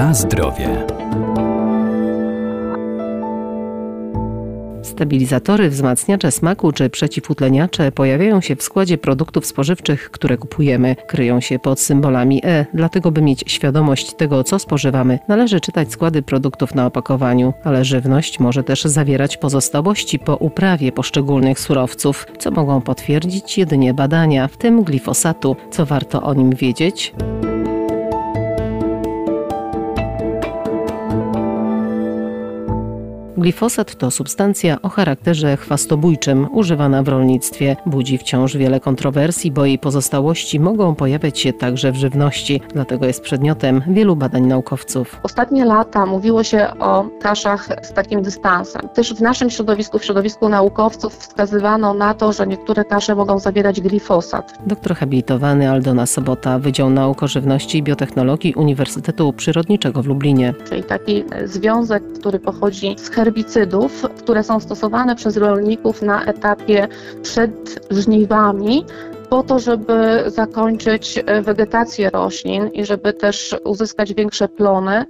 Na zdrowie. Stabilizatory, wzmacniacze smaku czy przeciwutleniacze pojawiają się w składzie produktów spożywczych, które kupujemy. Kryją się pod symbolami E, dlatego by mieć świadomość tego, co spożywamy, należy czytać składy produktów na opakowaniu, ale żywność może też zawierać pozostałości po uprawie poszczególnych surowców, co mogą potwierdzić jedynie badania, w tym glifosatu. Co warto o nim wiedzieć? Glifosat to substancja o charakterze chwastobójczym, używana w rolnictwie. Budzi wciąż wiele kontrowersji, bo jej pozostałości mogą pojawiać się także w żywności, dlatego jest przedmiotem wielu badań naukowców. Ostatnie lata mówiło się o kaszach z takim dystansem. Też w naszym środowisku, w środowisku naukowców wskazywano na to, że niektóre kasze mogą zawierać glifosat. Doktor habilitowany Aldona Sobota, Wydział Nauk o Żywności i Biotechnologii Uniwersytetu Przyrodniczego w Lublinie. Czyli taki związek, który pochodzi z herbicydów, które są stosowane przez rolników na etapie przed żniwami, po to, żeby zakończyć e, wegetację roślin i żeby też uzyskać większe plony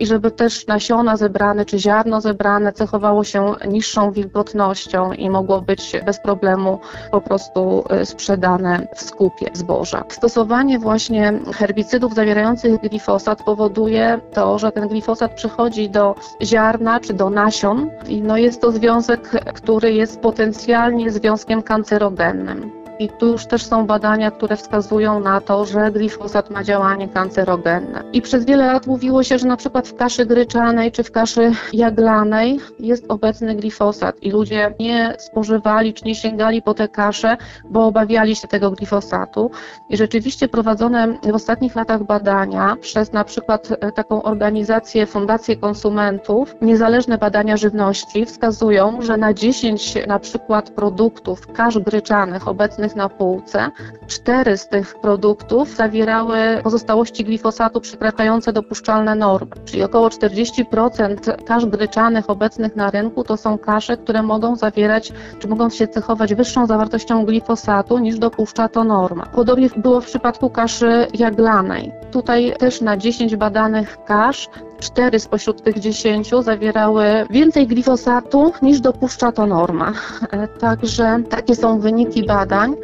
i żeby też nasiona zebrane czy ziarno zebrane cechowało się niższą wilgotnością i mogło być bez problemu po prostu e, sprzedane w skupie zboża. Stosowanie właśnie herbicydów zawierających glifosat powoduje to, że ten glifosat przychodzi do ziarna czy do nasion i no jest to związek, który jest potencjalnie związkiem kancerogennym. I tu już też są badania, które wskazują na to, że glifosat ma działanie kancerogenne. I przez wiele lat mówiło się, że na przykład w kaszy gryczanej czy w kaszy jaglanej jest obecny glifosat i ludzie nie spożywali czy nie sięgali po te kasze, bo obawiali się tego glifosatu. I rzeczywiście prowadzone w ostatnich latach badania przez na przykład e, taką organizację Fundację Konsumentów, niezależne badania żywności wskazują, że na 10 na przykład produktów kasz gryczanych obecnych na półce. Cztery z tych produktów zawierały pozostałości glifosatu przekraczające dopuszczalne normy, czyli około 40% kasz gryczanych obecnych na rynku to są kasze, które mogą zawierać, czy mogą się cechować wyższą zawartością glifosatu niż dopuszcza to norma. Podobnie było w przypadku kaszy jaglanej. Tutaj też na 10 badanych kasz cztery spośród tych dziesięciu zawierały więcej glifosatu niż dopuszcza to norma. E, także takie są wyniki badań.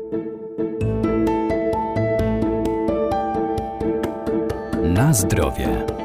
Na zdrowie.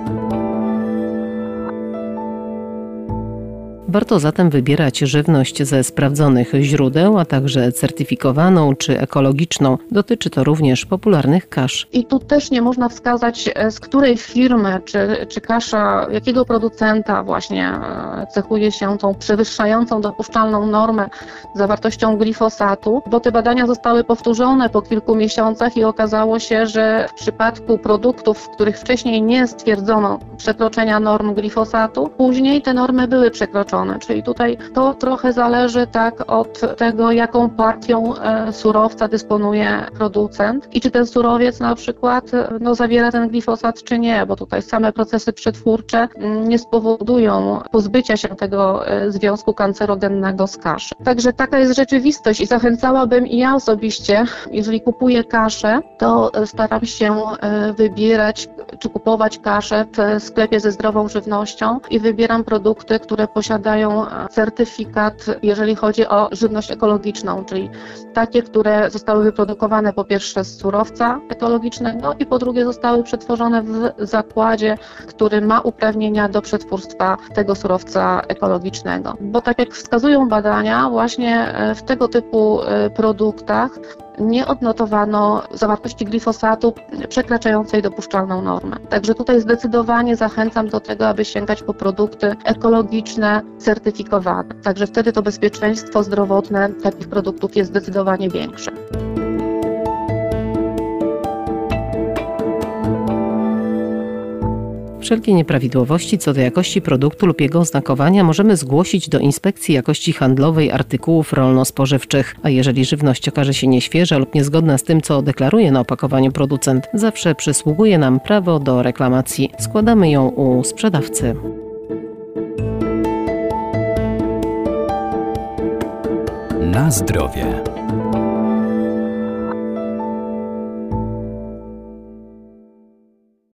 Warto zatem wybierać żywność ze sprawdzonych źródeł, a także certyfikowaną czy ekologiczną. Dotyczy to również popularnych kasz. I tu też nie można wskazać, e, z której firmy czy, czy kasza, jakiego producenta właśnie e, cechuje się tą przewyższającą dopuszczalną normę zawartością glifosatu, bo te badania zostały powtórzone po kilku miesiącach i okazało się, że w przypadku produktów, w których wcześniej nie stwierdzono przekroczenia norm glifosatu, później te normy były przekroczone Czyli tutaj to trochę zależy tak od tego, jaką partią e, surowca dysponuje producent i czy ten surowiec na przykład e, no, zawiera ten glifosat, czy nie, bo tutaj same procesy przetwórcze mm, nie spowodują pozbycia się tego e, związku kancerogennego z kaszy. Także taka jest rzeczywistość i zachęcałabym i ja osobiście, jeżeli kupuję kaszę, to staram się wybierać czy kupować kaszę w sklepie ze zdrową żywnością i wybieram produkty, które posiadają posiadają certyfikat, jeżeli chodzi o żywność ekologiczną, czyli takie, które zostały wyprodukowane po pierwsze z surowca ekologicznego i po drugie zostały przetworzone w zakładzie, który ma uprawnienia do przetwórstwa tego surowca ekologicznego. Bo tak jak wskazują badania, właśnie e, w tego typu e, produktach nie odnotowano zawartości glifosatu przekraczającej dopuszczalną normę. Także tutaj zdecydowanie zachęcam do tego, aby sięgać po produkty ekologiczne, certyfikowane. Także wtedy to bezpieczeństwo zdrowotne takich produktów jest zdecydowanie większe. Wszelkie nieprawidłowości co do jakości produktu lub jego oznakowania możemy zgłosić do Inspekcji Jakości Handlowej Artykułów Rolno-Spożywczych, a jeżeli żywność okaże się nieświeża lub niezgodna z tym, co deklaruje na opakowaniu producent, zawsze przysługuje nam prawo do reklamacji. Składamy ją u sprzedawcy. Na zdrowie.